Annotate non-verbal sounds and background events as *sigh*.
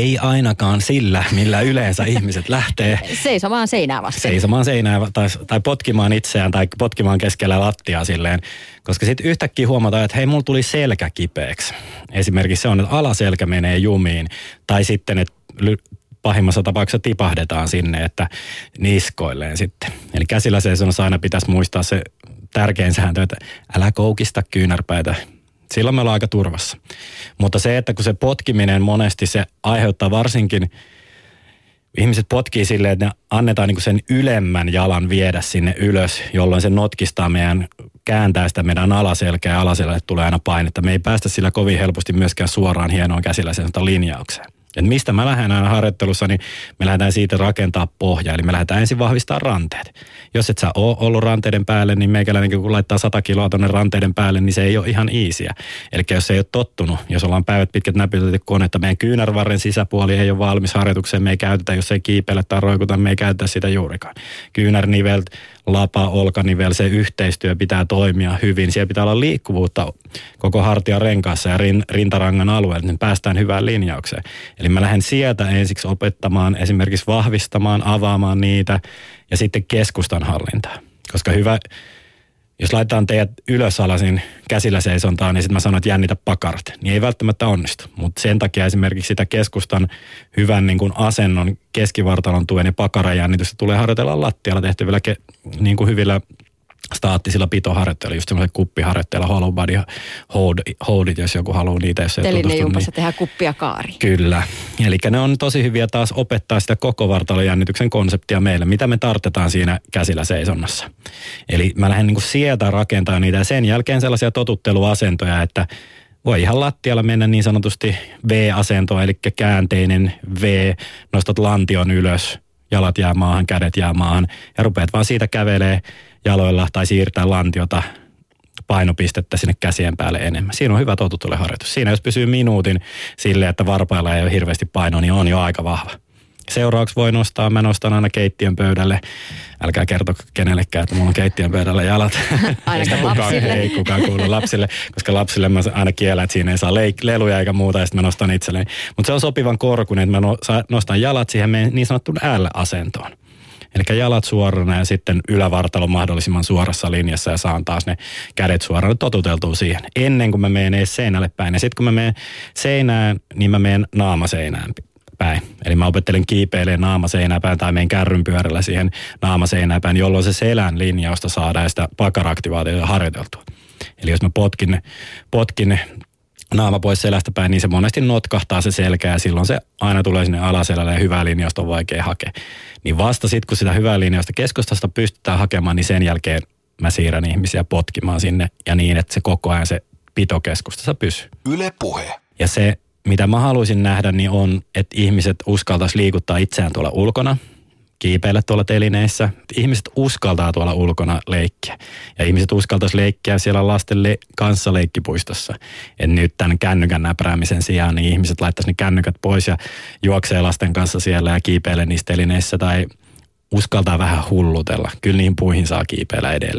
Ei ainakaan sillä, millä yleensä ihmiset lähtee. Seisomaan seinää vasten. Seisomaan seinää tai, tai potkimaan itseään tai potkimaan keskellä lattiaa silleen. Koska sitten yhtäkkiä huomataan, että hei, mulla tuli selkä kipeäksi. Esimerkiksi se on, että alaselkä menee jumiin. Tai sitten, että pahimmassa tapauksessa tipahdetaan sinne, että niskoilleen sitten. Eli käsillä seisonnassa aina pitäisi muistaa se tärkein sääntö, että älä koukista kyynärpäitä. Silloin me ollaan aika turvassa. Mutta se, että kun se potkiminen monesti se aiheuttaa varsinkin, ihmiset potkii silleen, että ne annetaan niin sen ylemmän jalan viedä sinne ylös, jolloin se notkistaa meidän, kääntää sitä meidän alaselkää ja alaselkälle tulee aina painetta. Me ei päästä sillä kovin helposti myöskään suoraan hienoon käsillä linjaukseen. Et mistä mä lähden aina harjoittelussa, niin me lähdetään siitä rakentaa pohjaa. Eli me lähdetään ensin vahvistaa ranteet. Jos et sä ole ollut ranteiden päälle, niin meikäläinen kun laittaa 100 kiloa tuonne ranteiden päälle, niin se ei ole ihan iisiä. Eli jos ei ole tottunut, jos ollaan päivät pitkät näpytetty konetta, meidän kyynärvarren sisäpuoli ei ole valmis harjoitukseen, me ei käytetä, jos ei kiipeile tai roikuta, me ei käytetä sitä juurikaan. Kyynärnivelt, lapa, olkanivel, se yhteistyö pitää toimia hyvin. Siellä pitää olla liikkuvuutta koko hartian renkaassa ja rin, rintarangan alueella, niin päästään hyvään linjaukseen. Eli mä lähden sieltä ensiksi opettamaan, esimerkiksi vahvistamaan, avaamaan niitä ja sitten keskustan hallintaa. Koska hyvä, jos laitetaan teidät ylös alasin käsillä seisontaan, niin sitten mä sanon, että jännitä pakarat. Niin ei välttämättä onnistu. Mutta sen takia esimerkiksi sitä keskustan hyvän niin kuin asennon, keskivartalon tuen ja pakarajännitystä tulee harjoitella lattialla tehtävillä ke- niin kuin hyvillä staattisilla pitoharjoitteilla, just semmoisella kuppiharjoitteilla, hollow body hold, holdit, jos joku haluaa niitä, jos ei tutustu. Niin... tehdään kuppia kaari. Kyllä. Eli ne on tosi hyviä taas opettaa sitä koko vartalojännityksen konseptia meille, mitä me tartetaan siinä käsillä seisonnassa. Eli mä lähden niin sieltä rakentamaan niitä ja sen jälkeen sellaisia totutteluasentoja, että voi ihan lattialla mennä niin sanotusti V-asentoa, eli käänteinen V, nostat lantion ylös, jalat jää maahan, kädet jää maahan ja rupeat vaan siitä kävelee jaloilla tai siirtää lantiota painopistettä sinne käsien päälle enemmän. Siinä on hyvä harjoitus. Siinä jos pysyy minuutin sille, että varpailla ei ole hirveästi painoa, niin on jo aika vahva. Seuraavaksi voi nostaa, mä nostan aina keittiön pöydälle. Älkää kerto kenellekään, että mulla on keittiön pöydällä jalat. *laughs* Ainakaan lapsille. Ei kukaan kuulu lapsille, koska lapsille mä aina kiellän, että siinä ei saa leik- leluja eikä muuta, ja sitten mä nostan itselleni. Mutta se on sopivan korkunen, että mä nostan jalat siihen niin sanottuun L-asentoon. Eli jalat suorana ja sitten ylävartalo mahdollisimman suorassa linjassa ja saan taas ne kädet suorana totuteltua siihen. Ennen kuin mä menen edes seinälle päin. Ja sitten kun mä menen seinään, niin mä menen naamaseinään päin. Eli mä opettelen kiipeilemään naamaseinää päin tai menen kärryn pyörällä siihen naamaseinään päin, jolloin se selän linjausta saadaan ja sitä pakaraktivaatiota harjoiteltua. Eli jos mä potkin, potkin naama pois selästä päin, niin se monesti notkahtaa se selkä ja silloin se aina tulee sinne alaselälle ja hyvää linjausta on vaikea hakea. Niin vasta sitten, kun sitä hyvää linjausta keskustasta pystytään hakemaan, niin sen jälkeen mä siirrän ihmisiä potkimaan sinne ja niin, että se koko ajan se pitokeskustassa pysyy. Yle puhe. Ja se, mitä mä haluaisin nähdä, niin on, että ihmiset uskaltaisi liikuttaa itseään tuolla ulkona – kiipeillä tuolla telineissä. Ihmiset uskaltaa tuolla ulkona leikkiä. Ja ihmiset uskaltaisi leikkiä siellä lasten le- kanssa leikkipuistossa. Et nyt tämän kännykän näpräämisen sijaan, niin ihmiset laittaisi ne kännykät pois ja juoksee lasten kanssa siellä ja kiipeilee niissä telineissä tai uskaltaa vähän hullutella. Kyllä niihin puihin saa kiipeillä edelleen.